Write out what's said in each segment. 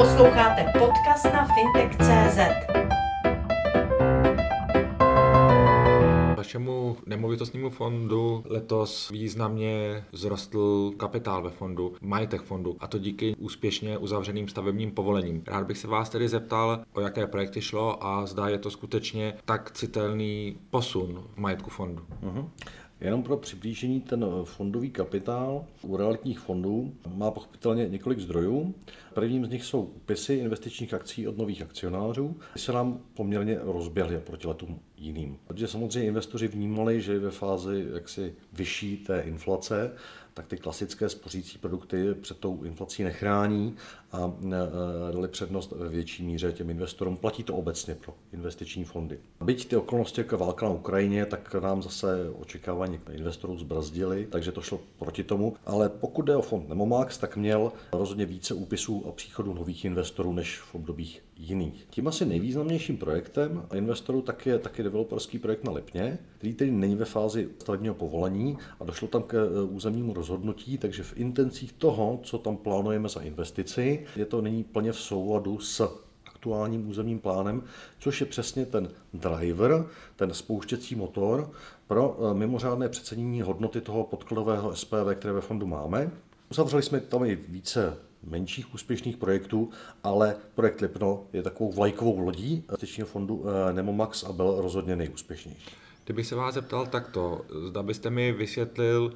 Posloucháte podcast na fintech.cz. Vašemu nemovitostnímu fondu letos významně vzrostl kapitál ve fondu, majetek fondu, a to díky úspěšně uzavřeným stavebním povolením. Rád bych se vás tedy zeptal, o jaké projekty šlo a zda je to skutečně tak citelný posun v majetku fondu. Uh-huh. Jenom pro přiblížení, ten fondový kapitál u realitních fondů má pochopitelně několik zdrojů. Prvním z nich jsou upisy investičních akcí od nových akcionářů. Ty se nám poměrně rozběhly proti letům jiným. Protože samozřejmě investoři vnímali, že ve fázi jaksi vyšší té inflace tak ty klasické spořící produkty před tou inflací nechrání a e, dali přednost ve větší míře těm investorům. Platí to obecně pro investiční fondy. Byť ty okolnosti jako válka na Ukrajině, tak nám zase očekávání investorů zbrzdili, takže to šlo proti tomu. Ale pokud jde o fond Nemomax, tak měl rozhodně více úpisů a příchodu nových investorů než v obdobích jiných. Tím asi nejvýznamnějším projektem investorů tak je taky developerský projekt na Lipně, který tedy není ve fázi stavebního povolení a došlo tam k e, územnímu rozhodnutí, takže v intencích toho, co tam plánujeme za investici, je to nyní plně v souladu s aktuálním územním plánem, což je přesně ten driver, ten spouštěcí motor pro e, mimořádné přecenění hodnoty toho podkladového SPV, které ve fondu máme. Uzavřeli jsme tam i více menších úspěšných projektů, ale projekt Lipno je takovou vlajkovou lodí investičního fondu e, Nemomax a byl rozhodně nejúspěšnější. Kdybych se vás zeptal takto, zda byste mi vysvětlil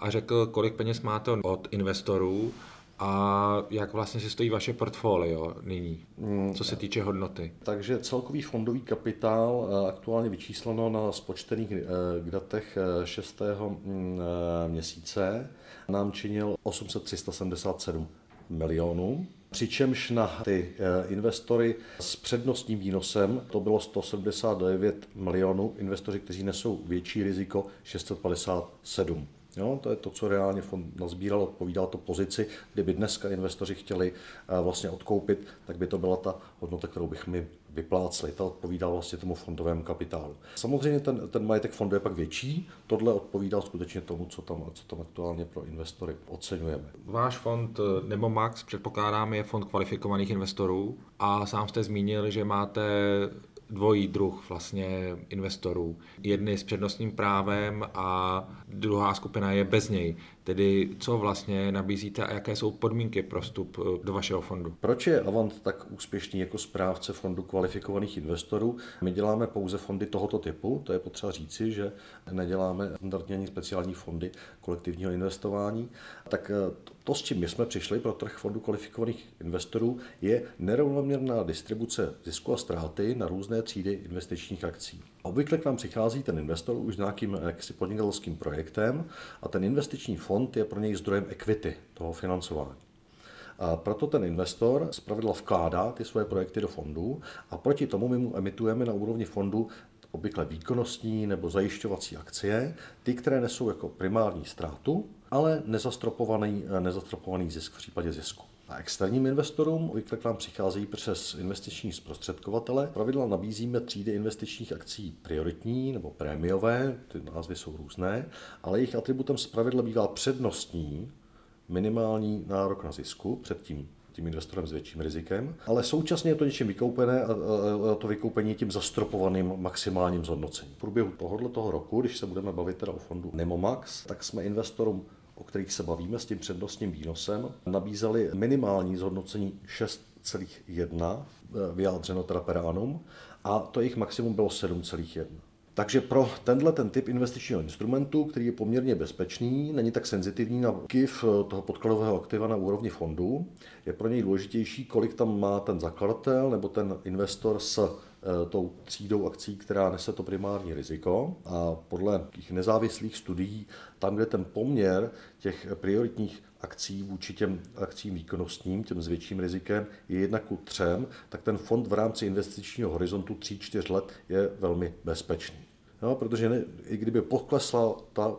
a řekl, kolik peněz máte od investorů a jak vlastně si stojí vaše portfolio nyní, mm, co se týče hodnoty? Takže celkový fondový kapitál eh, aktuálně vyčísleno na spočtených eh, datech 6. Eh, mm, měsíce nám činil 877 milionů. Přičemž na ty investory s přednostním výnosem to bylo 179 milionů, investoři, kteří nesou větší riziko 657. Jo, to je to, co reálně fond nazbíral, odpovídalo to pozici. Kdyby dneska investoři chtěli eh, vlastně odkoupit, tak by to byla ta hodnota, kterou bych my vypláceli. Ta odpovídá vlastně tomu fondovému kapitálu. Samozřejmě ten, ten majetek fondu je pak větší, tohle odpovídá skutečně tomu, co tam, co tam aktuálně pro investory oceňujeme. Váš fond eh, nebo Max, předpokládám, je fond kvalifikovaných investorů a sám jste zmínil, že máte dvojí druh vlastně investorů. Jedny s přednostním právem a druhá skupina je bez něj. Tedy co vlastně nabízíte a jaké jsou podmínky pro vstup eh, do vašeho fondu? Proč je Avant tak úspěšný jako správce fondu kvalifikovaných investorů? My děláme pouze fondy tohoto typu, to je potřeba říci, že neděláme standardně ani speciální fondy kolektivního investování. Tak eh, to, s čím my jsme přišli pro trh fondu kvalifikovaných investorů, je nerovnoměrná distribuce zisku a ztráty na různé třídy investičních akcí. Obvykle k nám přichází ten investor už s nějakým jaksi podnikatelským projektem a ten investiční fond je pro něj zdrojem equity toho financování. A proto ten investor zpravidla vkládá ty svoje projekty do fondu a proti tomu my mu emitujeme na úrovni fondu obvykle výkonnostní nebo zajišťovací akcie, ty, které nesou jako primární ztrátu, ale nezastropovaný, nezastropovaný zisk v případě zisku. A externím investorům obvykle k nám přicházejí přes investiční zprostředkovatele. Pravidla nabízíme třídy investičních akcí prioritní nebo prémiové, ty názvy jsou různé, ale jejich atributem zpravidla bývá přednostní minimální nárok na zisku před tím tím investorem s větším rizikem, ale současně je to něčím vykoupené a to vykoupení tím zastropovaným maximálním zhodnocením. V průběhu tohoto toho roku, když se budeme bavit teda o fondu Nemomax, tak jsme investorům o kterých se bavíme s tím přednostním výnosem, nabízeli minimální zhodnocení 6,1 eh, vyjádřeno teda per annum a to jejich maximum bylo 7,1. Takže pro tenhle ten typ investičního instrumentu, který je poměrně bezpečný, není tak senzitivní na KIF toho podkladového aktiva na úrovni fondu, je pro něj důležitější, kolik tam má ten zakladatel nebo ten investor s Eh, tou třídou akcí, která nese to primární riziko. A podle těch nezávislých studií, tam, kde ten poměr těch prioritních akcí vůči těm akcím výkonnostním, těm s větším rizikem, je jedna ku třem, tak ten fond v rámci investičního horizontu 3-4 let je velmi bezpečný. No, protože ne, i kdyby poklesla ta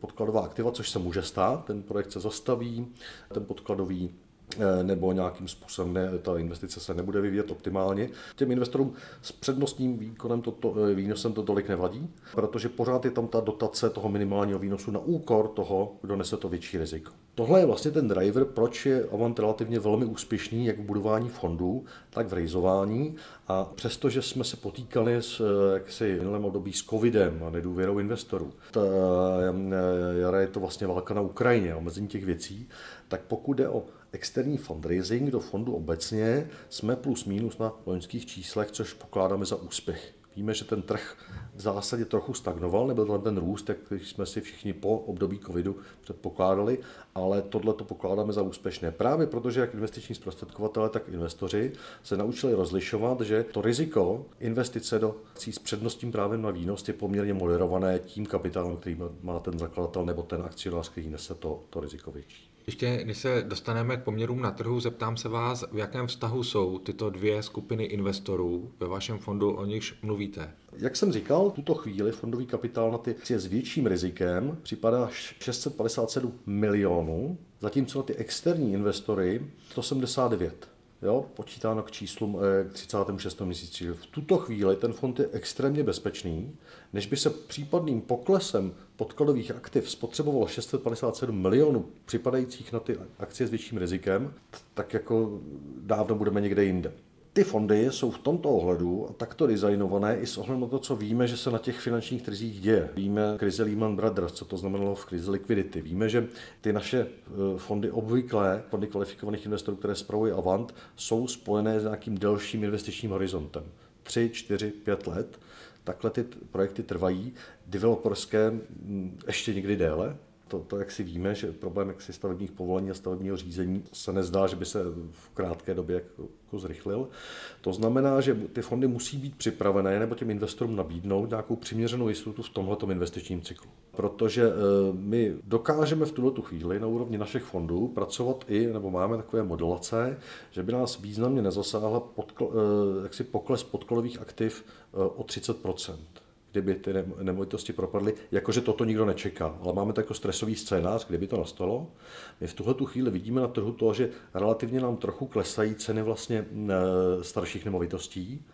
podkladová aktiva, což se může stát, ten projekt se zastaví, ten podkladový eh, nebo nějakým způsobem ne, ta investice se nebude vyvíjet optimálně. Těm investorům s přednostním výkonem to, to, eh, výnosem to tolik nevadí, protože pořád je tam ta dotace toho minimálního výnosu na úkor toho, kdo nese to větší riziko. Tohle je vlastně ten driver, proč je Avant relativně velmi úspěšný jak v budování fondů, tak v rejzování. A přestože jsme se potýkali s eh, jaksi, minulém období s covidem a nedůvěrou investorů, ta jara je to vlastně válka na Ukrajině, omezení těch věcí, tak pokud jde o externí fundraising do fondu obecně, jsme plus minus na loňských číslech, což pokládáme za úspěch. Víme, že ten trh v zásadě trochu stagnoval, nebyl tam ten růst, jak jsme si všichni po období covidu předpokládali, ale tohle to pokládáme za úspěšné. Právě protože jak investiční zprostředkovatele, tak investoři se naučili rozlišovat, že to riziko investice do akcí s přednostním právem na výnos je poměrně moderované tím kapitálem, který má ten zakladatel nebo ten akcionář, který nese to, to riziko větší. Ještě než se dostaneme k poměrům na trhu, zeptám se vás, v jakém vztahu jsou tyto dvě skupiny investorů ve vašem fondu, o nichž mluvíte? Jak jsem říkal, tuto chvíli fondový kapitál na ty s větším rizikem připadá 657 milionů, zatímco na ty externí investory 179 jo, počítáno k číslům eh, k 36. měsíci. V tuto chvíli ten fond je extrémně bezpečný, než by se případným poklesem podkladových aktiv spotřebovalo 657 milionů připadajících na ty akcie s větším rizikem, tak jako dávno budeme někde jinde. Ty fondy jsou v tomto ohledu takto designované i s ohledem na to, co víme, že se na těch finančních trzích děje. Víme krize Lehman Brothers, co to znamenalo v krizi likvidity. Víme, že ty naše e, fondy obvyklé, fondy kvalifikovaných investorů, které spravuje Avant, jsou spojené s nějakým delším investičním horizontem. 3, 4, 5 let. Takhle ty projekty trvají. Developerské ještě někdy déle, to, to, jak si víme, že problém jaksi stavebních povolení a stavebního řízení se nezdá, že by se v krátké době jako, jako zrychlil. To znamená, že ty fondy musí být připravené nebo těm investorům nabídnout nějakou přiměřenou jistotu v tomto investičním cyklu. Protože e, my dokážeme v tuto chvíli na úrovni našich fondů pracovat i, nebo máme takové modelace, že by nás významně nezasáhla podkl, e, jaksi pokles podkladových aktiv e, o 30 kdyby ty nemovitosti propadly, jakože toto nikdo nečeká. Ale máme takový stresový scénář, kdyby to nastalo. My v tuhle tu chvíli vidíme na trhu to, že relativně nám trochu klesají ceny vlastně starších nemovitostí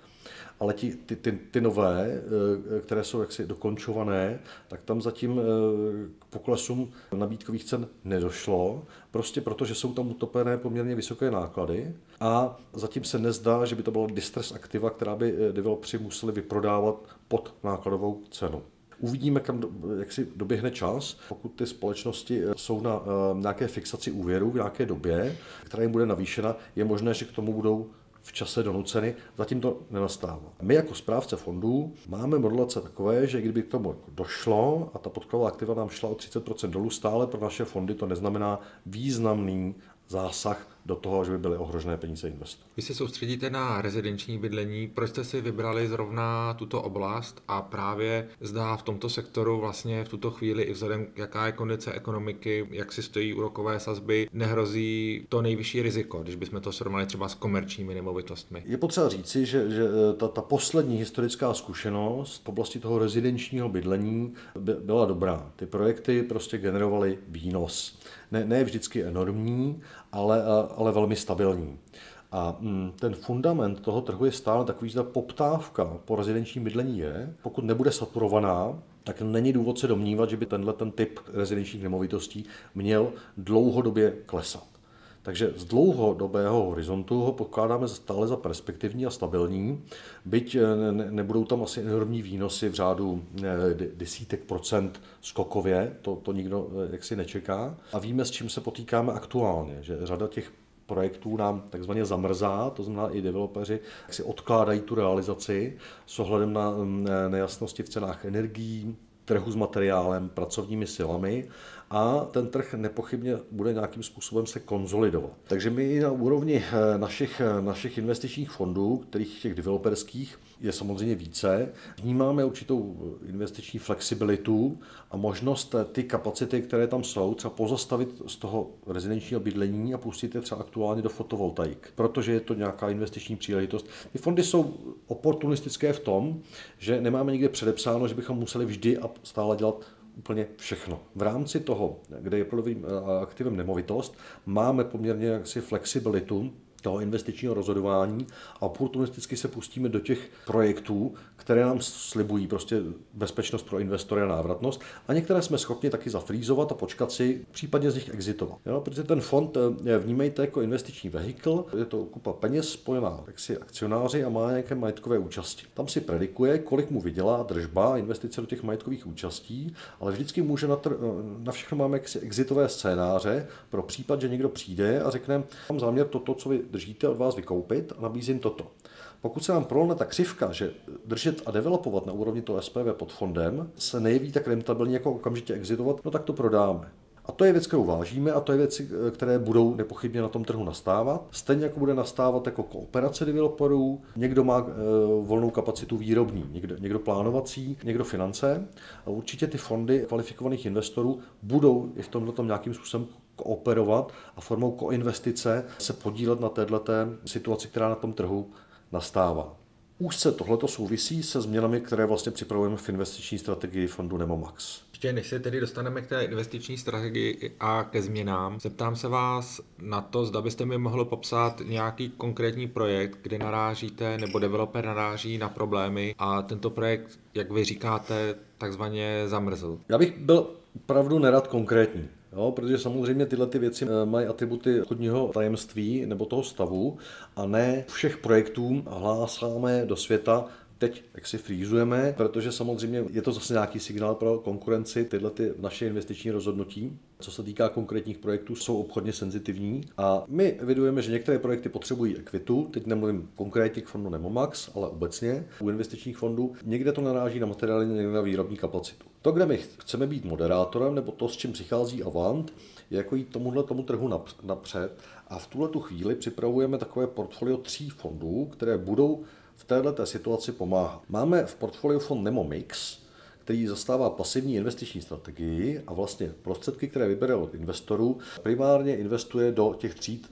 ale ti, ty, ty, ty nové, eh, které jsou jaksi dokončované, tak tam zatím eh, k poklesům nabídkových cen nedošlo, prostě protože jsou tam utopené poměrně vysoké náklady a zatím se nezdá, že by to byla distress aktiva, která by eh, developři museli vyprodávat pod nákladovou cenu. Uvidíme, kam jak si doběhne čas. Pokud ty společnosti jsou na nějaké fixaci úvěru v nějaké době, která jim bude navýšena, je možné, že k tomu budou v čase donuceny, zatím to nenastává. My jako správce fondů máme modulace takové, že kdyby k tomu došlo a ta podkladová aktiva nám šla o 30% dolů, stále pro naše fondy to neznamená významný zásah do toho, že by byly ohrožené peníze investorů. Vy se soustředíte na rezidenční bydlení. Proč jste si vybrali zrovna tuto oblast a právě zdá v tomto sektoru vlastně v tuto chvíli i vzhledem, jaká je kondice ekonomiky, jak si stojí úrokové sazby, nehrozí to nejvyšší riziko, když bychom to srovnali třeba s komerčními nemovitostmi? Je potřeba říci, že, že eh, ta, ta poslední historická zkušenost v oblasti toho rezidenčního bydlení by, byla dobrá. Ty projekty prostě generovaly výnos. Ne, ne vždycky enormní, ale, ale velmi stabilní. A mm, ten fundament toho trhu je stále takový, že ta poptávka po rezidenčním bydlení je, pokud nebude saturovaná, tak není důvod se domnívat, že by tenhle ten typ rezidenčních nemovitostí měl dlouhodobě klesat. Takže z dlouhodobého horizontu ho pokládáme stále za perspektivní a stabilní, byť eh, ne, nebudou tam asi enormní výnosy v řádu eh, desítek procent skokově, to, to nikdo eh, jaksi nečeká. A víme, s čím se potýkáme aktuálně, že řada těch projektů nám takzvaně zamrzá, to znamená i developeři si odkládají tu realizaci s ohledem na mm, nejasnosti v cenách energií, trhu s materiálem, pracovními silami a ten trh nepochybně bude nějakým způsobem se konzolidovat. Takže my na úrovni eh, našich, eh, našich investičních fondů, kterých těch developerských je samozřejmě více, vnímáme určitou investiční flexibilitu a možnost eh, ty kapacity, které tam jsou, třeba pozastavit z toho rezidenčního bydlení a pustit je třeba aktuálně do fotovoltaik, protože je to nějaká investiční příležitost. Ty fondy jsou oportunistické v tom, že nemáme nikde předepsáno, že bychom museli vždy a stále dělat úplně všechno. V rámci toho, kde je plodovým aktivem nemovitost, máme poměrně jaksi flexibilitu toho investičního rozhodování a oportunisticky se pustíme do těch projektů, které nám slibují prostě bezpečnost pro investory a návratnost a některé jsme schopni taky zafrízovat a počkat si, případně z nich exitovat. Jo, protože ten fond eh, vnímejte jako investiční vehikl, je to kupa peněz spojená si akcionáři a má nějaké majetkové účasti. Tam si predikuje, kolik mu vydělá držba, investice do těch majetkových účastí, ale vždycky může na, tr- na všechno máme jaksi exitové scénáře pro případ, že někdo přijde a řekne, mám záměr toto, co vy držíte, od vás vykoupit a nabízím toto. Pokud se nám prolne ta křivka, že držet a developovat na úrovni toho SPV pod fondem se nejeví tak rentabilně jako okamžitě exitovat, no tak to prodáme. A to je věc, kterou vážíme a to je věci, které budou nepochybně na tom trhu nastávat. Stejně jako bude nastávat jako kooperace developerů, někdo má e, volnou kapacitu výrobní, někdo, někdo plánovací, někdo finance. A určitě ty fondy kvalifikovaných investorů budou i v tomto nějakým způsobem kooperovat a formou koinvestice se podílet na této situaci, která na tom trhu nastává. Úzce tohleto souvisí se změnami, které vlastně připravujeme v investiční strategii fondu Nemomax. Ještě než se tedy dostaneme k té investiční strategii a ke změnám, zeptám se vás na to, zda byste mi mohli popsat nějaký konkrétní projekt, kde narážíte nebo developer naráží na problémy a tento projekt, jak vy říkáte, takzvaně zamrzl. Já bych byl opravdu nerad konkrétní. Jo, protože samozřejmě tyhle ty věci eh, mají atributy chodního tajemství nebo toho stavu a ne všech projektů hlásáme do světa teď jak si frýzujeme, protože samozřejmě je to zase nějaký signál pro konkurenci, tyhle ty naše investiční rozhodnutí. Co se týká konkrétních projektů, jsou obchodně senzitivní a my evidujeme, že některé projekty potřebují ekvitu, teď nemluvím konkrétně k fondu Nemomax, ale obecně u investičních fondů. Někde to naráží na materiální, někde na výrobní kapacitu. To, kde my chceme být moderátorem, nebo to, s čím přichází Avant, je jako jít tomuhle tomu trhu napřed. A v tuhle tu chvíli připravujeme takové portfolio tří fondů, které budou v této situaci pomáhat. Máme v portfoliu fond Nemo Mix, který zastává pasivní investiční strategii a vlastně prostředky, které vybere od investorů, primárně investuje do těch tříd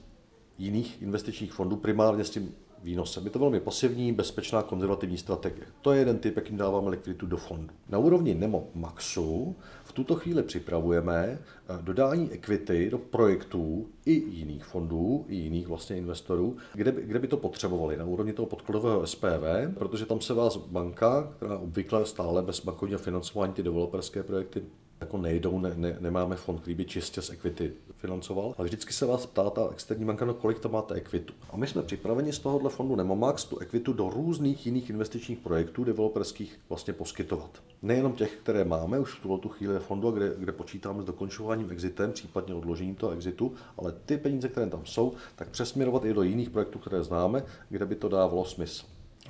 jiných investičních fondů, primárně s tím výnosem. Je to velmi pasivní, bezpečná, konzervativní strategie. To je jeden typ, jakým dáváme likviditu do fondu. Na úrovni Nemo Maxu tuto chvíli připravujeme eh, dodání equity do projektů i jiných fondů, i jiných vlastně investorů, kde by, kde by to potřebovali na úrovni toho podkladového SPV, protože tam se vás banka, která obvykle stále bez bankovního financování ty developerské projekty jako nejdou, ne, ne, nemáme fond, který by čistě z equity financoval, ale vždycky se vás ptá ta externí banka, no kolik to máte ekvitu. A my jsme připraveni z tohohle fondu Nemomax tu ekvitu do různých jiných investičních projektů developerských vlastně poskytovat. Nejenom těch, které máme už v tuto chvíli fondu, kde, kde počítáme s dokončováním exitem, případně odložením toho exitu, ale ty peníze, které tam jsou, tak přesměrovat i do jiných projektů, které známe, kde by to dávalo smysl.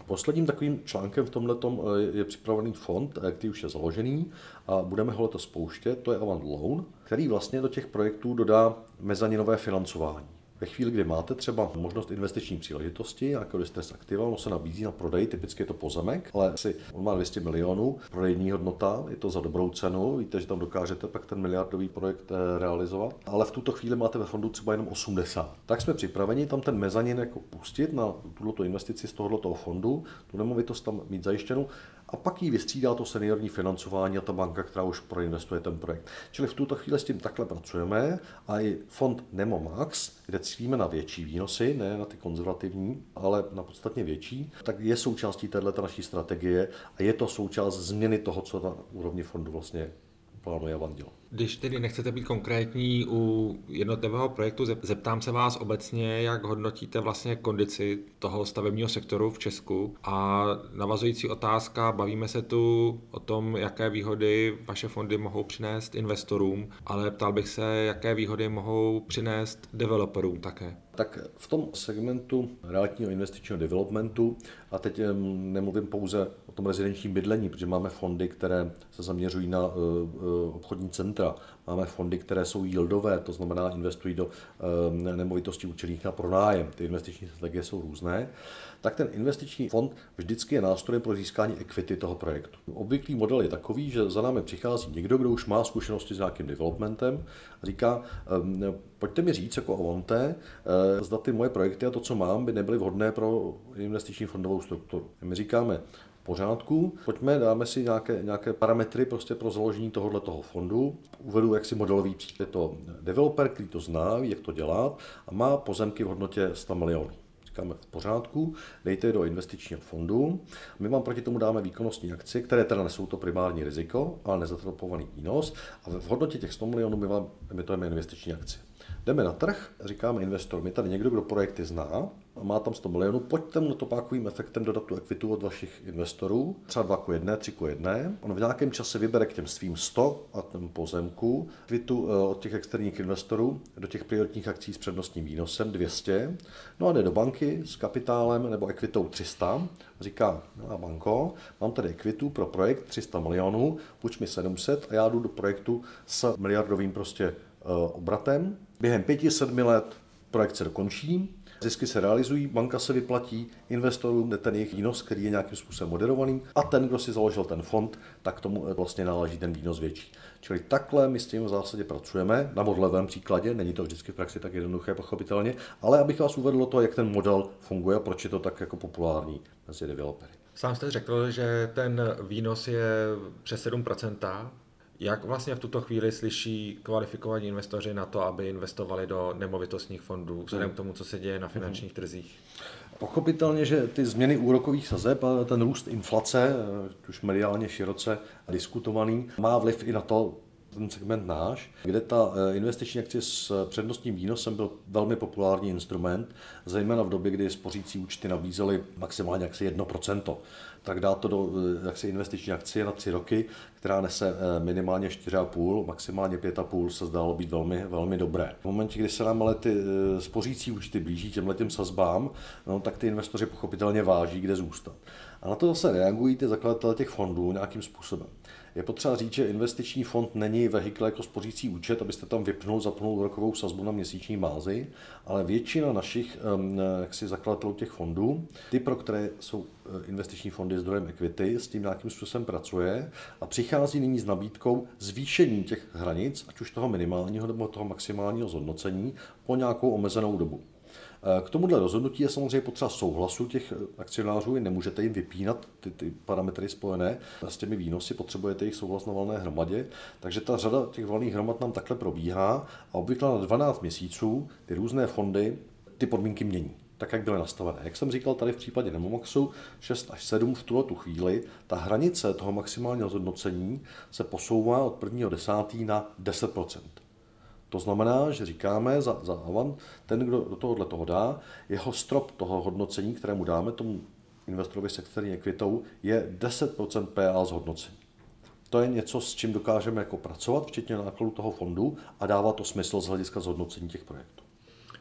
Posledním takovým článkem v tomhle eh, je připravený fond, eh, který už je založený a budeme ho letos spouštět, to je Avant Loan, který vlastně do těch projektů dodá mezaninové financování. Ve chvíli, kdy máte třeba možnost investiční příležitosti, jako distress aktiva, ono se nabízí na prodej, typicky je to pozemek, ale asi on má 200 milionů, prodejní hodnota, je to za dobrou cenu, víte, že tam dokážete pak ten miliardový projekt eh, realizovat, ale v tuto chvíli máte ve fondu třeba jenom 80. Tak jsme připraveni tam ten mezanin jako pustit na tuto investici z tohoto fondu, tu nemovitost tam mít zajištěnou a pak jí vystřídá to seniorní financování a ta banka, která už proinvestuje ten projekt. Čili v tuto chvíli s tím takhle pracujeme a i fond Nemo Max, kde cílíme na větší výnosy, ne na ty konzervativní, ale na podstatně větší, tak je součástí této naší strategie a je to součást změny toho, co na úrovni fondu vlastně plánuje Avandil. Když tedy nechcete být konkrétní u jednotlivého projektu, zeptám se vás obecně, jak hodnotíte vlastně kondici toho stavebního sektoru v Česku. A navazující otázka, bavíme se tu o tom, jaké výhody vaše fondy mohou přinést investorům, ale ptal bych se, jaké výhody mohou přinést developerům také. Tak v tom segmentu realitního investičního developmentu, a teď nemluvím pouze o tom rezidenčním bydlení, protože máme fondy, které se zaměřují na uh, uh, obchodní centra, máme fondy, které jsou yieldové, to znamená investují do uh, nemovitostí určených na pronájem. Ty investiční strategie jsou různé tak ten investiční fond vždycky je nástrojem pro získání equity toho projektu. Obvyklý model je takový, že za námi přichází někdo, kdo už má zkušenosti s nějakým developmentem a říká, ehm, pojďte mi říct jako Avante, eh, zda ty moje projekty a to, co mám, by nebyly vhodné pro investiční fondovou strukturu. My říkáme, pořádku, pojďme, dáme si nějaké, nějaké parametry prostě pro založení tohohle toho fondu. Uvedu jaksi modelový příklad. Je to developer, který to zná, ví, jak to dělat a má pozemky v hodnotě 100 milionů říkáme v pořádku, dejte je do investičního fondu. My vám proti tomu dáme výkonnostní akcie, které teda nesou to primární riziko, ale nezatropovaný výnos. A v hodnotě těch 100 milionů my vám emitujeme investiční akcie. Jdeme na trh, říkáme investor, my tady někdo, kdo projekty zná, má tam 100 milionů, pojďte mu to pákovým efektem dodat tu ekvitu od vašich investorů, třeba 2 k 1, 3 k 1. On v nějakém čase vybere k těm svým 100 a ten pozemku ekvitu eh, od těch externích investorů do těch prioritních akcí s přednostním výnosem 200. No a jde do banky s kapitálem nebo ekvitou 300. Říká, no banko, mám tady ekvitu pro projekt 300 milionů, půjč mi 700 a já jdu do projektu s miliardovým prostě eh, obratem. Během 5-7 let projekt se dokončí, Zisky se realizují, banka se vyplatí, investorům ten jejich výnos, který je nějakým způsobem moderovaný a ten, kdo si založil ten fond, tak tomu vlastně náleží ten výnos větší. Čili takhle my s tím v zásadě pracujeme, na modlevém příkladě, není to vždycky v praxi tak jednoduché, pochopitelně, ale abych vás uvedl to, jak ten model funguje a proč je to tak jako populární mezi developery. Sám jste řekl, že ten výnos je přes 7%. Jak vlastně v tuto chvíli slyší kvalifikovaní investoři na to, aby investovali do nemovitostních fondů, vzhledem k tomu, co se děje na finančních trzích? Pochopitelně, že ty změny úrokových sazeb a ten růst inflace, už mediálně široce diskutovaný, má vliv i na to, ten segment náš, kde ta eh, investiční akcie s přednostním výnosem byl velmi populární instrument, zejména v době, kdy spořící účty nabízely maximálně jaksi 1%, tak dá to do eh, jaksi investiční akcie na tři roky, která nese eh, minimálně 4,5, maximálně 5,5 se zdálo být velmi, velmi dobré. V momentě, kdy se nám ale ty spořící účty blíží těmhle těm sazbám, no, tak ty investoři pochopitelně váží, kde zůstat. A na to zase reagují ty zakladatelé těch fondů nějakým způsobem. Je potřeba říct, že investiční fond není vehikl jako spořící účet, abyste tam vypnul, zapnul rokovou sazbu na měsíční bázi, ale většina našich jaksi zakladatelů těch fondů, ty, pro které jsou e, investiční fondy zdrojem equity, s tím nějakým způsobem pracuje a přichází nyní s nabídkou zvýšení těch hranic, ať už toho minimálního nebo toho maximálního zhodnocení, po nějakou omezenou dobu. Eh, k tomuhle rozhodnutí je samozřejmě potřeba souhlasu těch eh, akcionářů, nemůžete jim vypínat ty, ty parametry spojené s těmi výnosy, potřebujete jejich souhlas na valné hromadě. Takže ta řada těch valných hromad nám takhle probíhá a obvykle na 12 měsíců ty různé fondy ty podmínky mění tak, jak byly nastavené. Jak jsem říkal tady v případě Nemomaxu, 6 až 7 v tuhle tu chvíli, ta hranice toho maximálního zhodnocení se posouvá od 1.10. na 10 to znamená, že říkáme za, za Avant, ten, kdo do tohohle toho dá, jeho strop toho hodnocení, kterému dáme tomu investorovi se externí ekvitou, je 10% PA z hodnocení. To je něco, s čím dokážeme jako pracovat, včetně nákladu toho fondu a dává to smysl z hlediska zhodnocení těch projektů.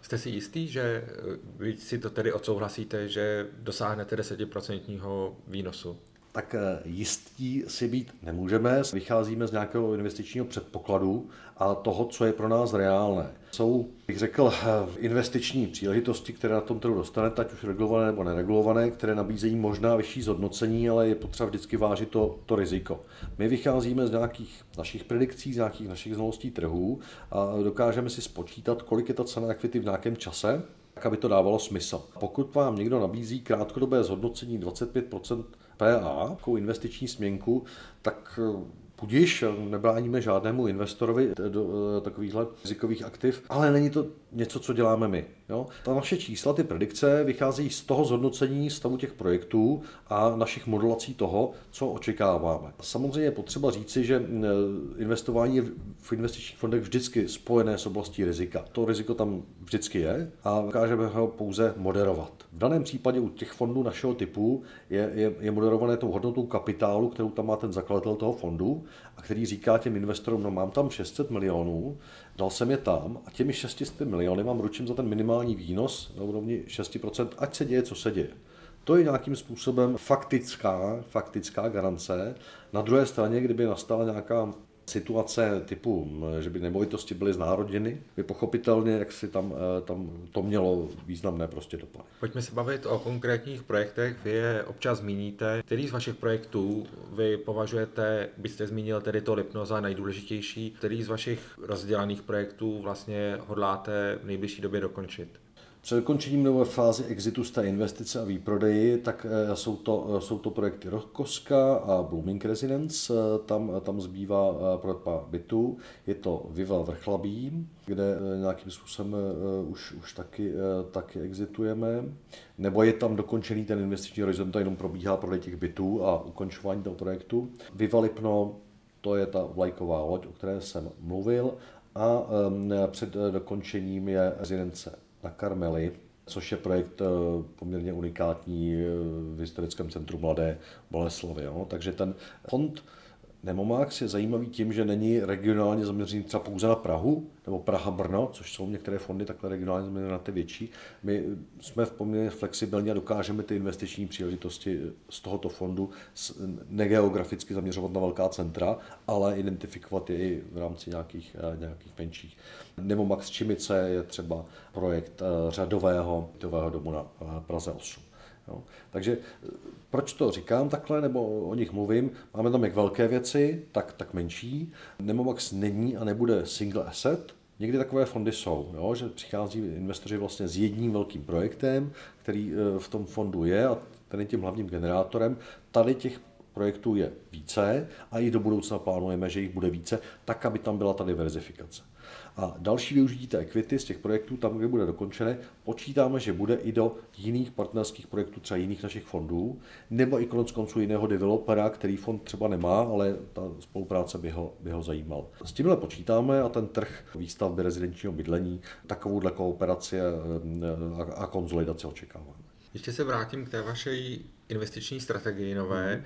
Jste si jistý, že vy si to tedy odsouhlasíte, že dosáhnete 10% výnosu? Tak eh, jistí si být nemůžeme. Vycházíme z nějakého investičního předpokladu a toho, co je pro nás reálné. Jsou, bych řekl, eh, investiční příležitosti, které na tom trhu dostanete, ať už regulované nebo neregulované, které nabízejí možná vyšší zhodnocení, ale je potřeba vždycky vážit to, to riziko. My vycházíme z nějakých našich predikcí, z nějakých našich znalostí trhů a dokážeme si spočítat, kolik je ta cena akvity v nějakém čase, tak aby to dávalo smysl. Pokud vám někdo nabízí krátkodobé zhodnocení 25 PA, takovou investiční směnku, tak Budíš, nebráníme žádnému investorovi do eh, takovýchhle rizikových aktiv, ale není to něco, co děláme my. Jo? Ta naše čísla, ty predikce, vycházejí z toho zhodnocení stavu těch projektů a našich modulací toho, co očekáváme. Samozřejmě je potřeba říci, že eh, investování je v investičních fondech vždycky spojené s oblastí rizika. To riziko tam vždycky je a dokážeme ho pouze moderovat. V daném případě u těch fondů našeho typu je, je, je moderované tou hodnotou kapitálu, kterou tam má ten zakladatel toho fondu a který říká těm investorům, no mám tam 600 milionů, dal jsem je tam a těmi 600 miliony mám ručím za ten minimální výnos na úrovni 6%, ať se děje, co se děje. To je nějakým způsobem faktická, faktická garance. Na druhé straně, kdyby nastala nějaká situace typu, že by nemovitosti byly znárodněny, by pochopitelně, jak si tam, eh, tam to mělo významné prostě dopady. Pojďme se bavit o konkrétních projektech. Vy je občas zmíníte. Který z vašich projektů vy považujete, byste zmínil tedy to Lipno za nejdůležitější? Který z vašich rozdělaných projektů vlastně hodláte v nejbližší době dokončit? Před dokončením nové fázi exitu z té investice a výprodeji, tak eh, jsou to, eh, jsou to projekty Rokoska a Blooming Residence. Eh, tam, tam zbývá projekt pár bytů. Je to Viva Vrchlabí, kde nějakým způsobem už, už taky, taky exitujeme. Nebo je tam dokončený ten investiční horizont, to jenom probíhá prodej těch bytů a ukončování toho projektu. Viva Lipno, to je ta vlajková loď, o které jsem mluvil. A před dokončením je rezidence na Karmeli, což je projekt eh, poměrně unikátní eh, v historickém centru Mladé Boleslavy. Jo. Takže ten fond Nemomax je zajímavý tím, že není regionálně zaměřený třeba pouze na Prahu, nebo Praha-Brno, což jsou některé fondy takhle regionálně zaměřené na ty větší. My jsme v poměrně flexibilní a dokážeme ty investiční příležitosti z tohoto fondu negeograficky zaměřovat na velká centra, ale identifikovat je i v rámci nějakých, eh, nějakých menších. Nemomax Čimice je třeba projekt eh, řadového bytového domu na eh, Praze 8. Jo. Takže eh, proč to říkám takhle, nebo o nich mluvím? Máme tam jak velké věci, tak, tak menší. Nemomax není a nebude single asset, Někdy takové fondy jsou, jo, že přichází investoři vlastně s jedním velkým projektem, který v tom fondu je a ten je tím hlavním generátorem. Tady těch projektů je více a i do budoucna plánujeme, že jich bude více, tak, aby tam byla ta diverzifikace. A další využití té equity z těch projektů, tam, kde bude dokončené, počítáme, že bude i do jiných partnerských projektů, třeba jiných našich fondů, nebo i konec konců jiného developera, který fond třeba nemá, ale ta spolupráce by ho, by ho zajímal. S tímhle počítáme a ten trh výstavby rezidenčního bydlení takovouhle kooperaci a, a konzolidaci očekáváme. Ještě se vrátím k té vaší investiční strategii nové. Mm.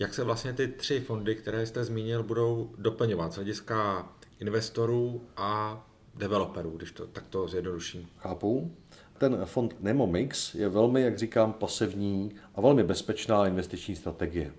Jak se vlastně ty tři fondy, které jste zmínil, budou doplňovat z hlediska investorů a developerů, když to takto zjednoduším. Chápu. Ten fond Nemomix je velmi, jak říkám, pasivní a velmi bezpečná investiční strategie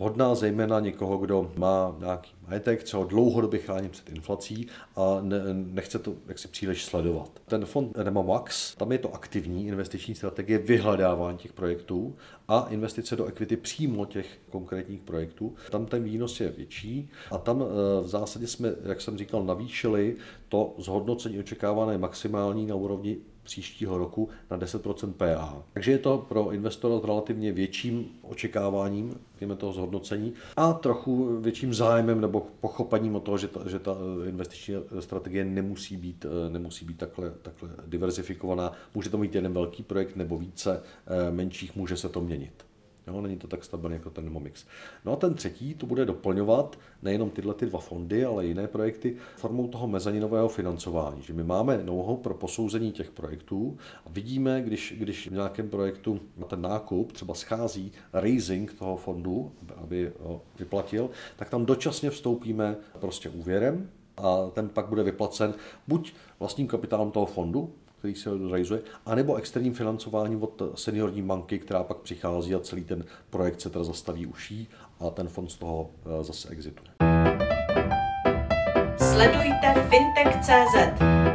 vhodná zejména někoho, kdo má nějaký majetek, třeba dlouhodobě chrání před inflací a ne, nechce to jaksi příliš sledovat. Ten fond Nemo Max, tam je to aktivní investiční strategie vyhledávání těch projektů a investice do equity přímo těch konkrétních projektů. Tam ten výnos je větší a tam eh, v zásadě jsme, jak jsem říkal, navýšili to zhodnocení očekávané maximální na úrovni příštího roku na 10% PA. Takže je to pro investora s relativně větším očekáváním řekněme, toho zhodnocení a trochu větším zájmem nebo pochopením o toho, že ta, že ta investiční strategie nemusí být, nemusí být takhle, takhle diverzifikovaná. Může to mít jeden velký projekt nebo více eh, menších, může se to měnit. Jo, není to tak stabilní jako ten Momix. No a ten třetí to bude doplňovat nejenom tyhle ty dva fondy, ale jiné projekty formou toho mezaninového financování. Že my máme know pro posouzení těch projektů a vidíme, když, když v nějakém projektu na ten nákup třeba schází raising toho fondu, aby ho vyplatil, tak tam dočasně vstoupíme prostě úvěrem, a ten pak bude vyplacen buď vlastním kapitálem toho fondu, který se realizuje, anebo externím financováním od seniorní banky, která pak přichází a celý ten projekt se teda zastaví uší a ten fond z toho eh, zase exituje. Sledujte fintech.cz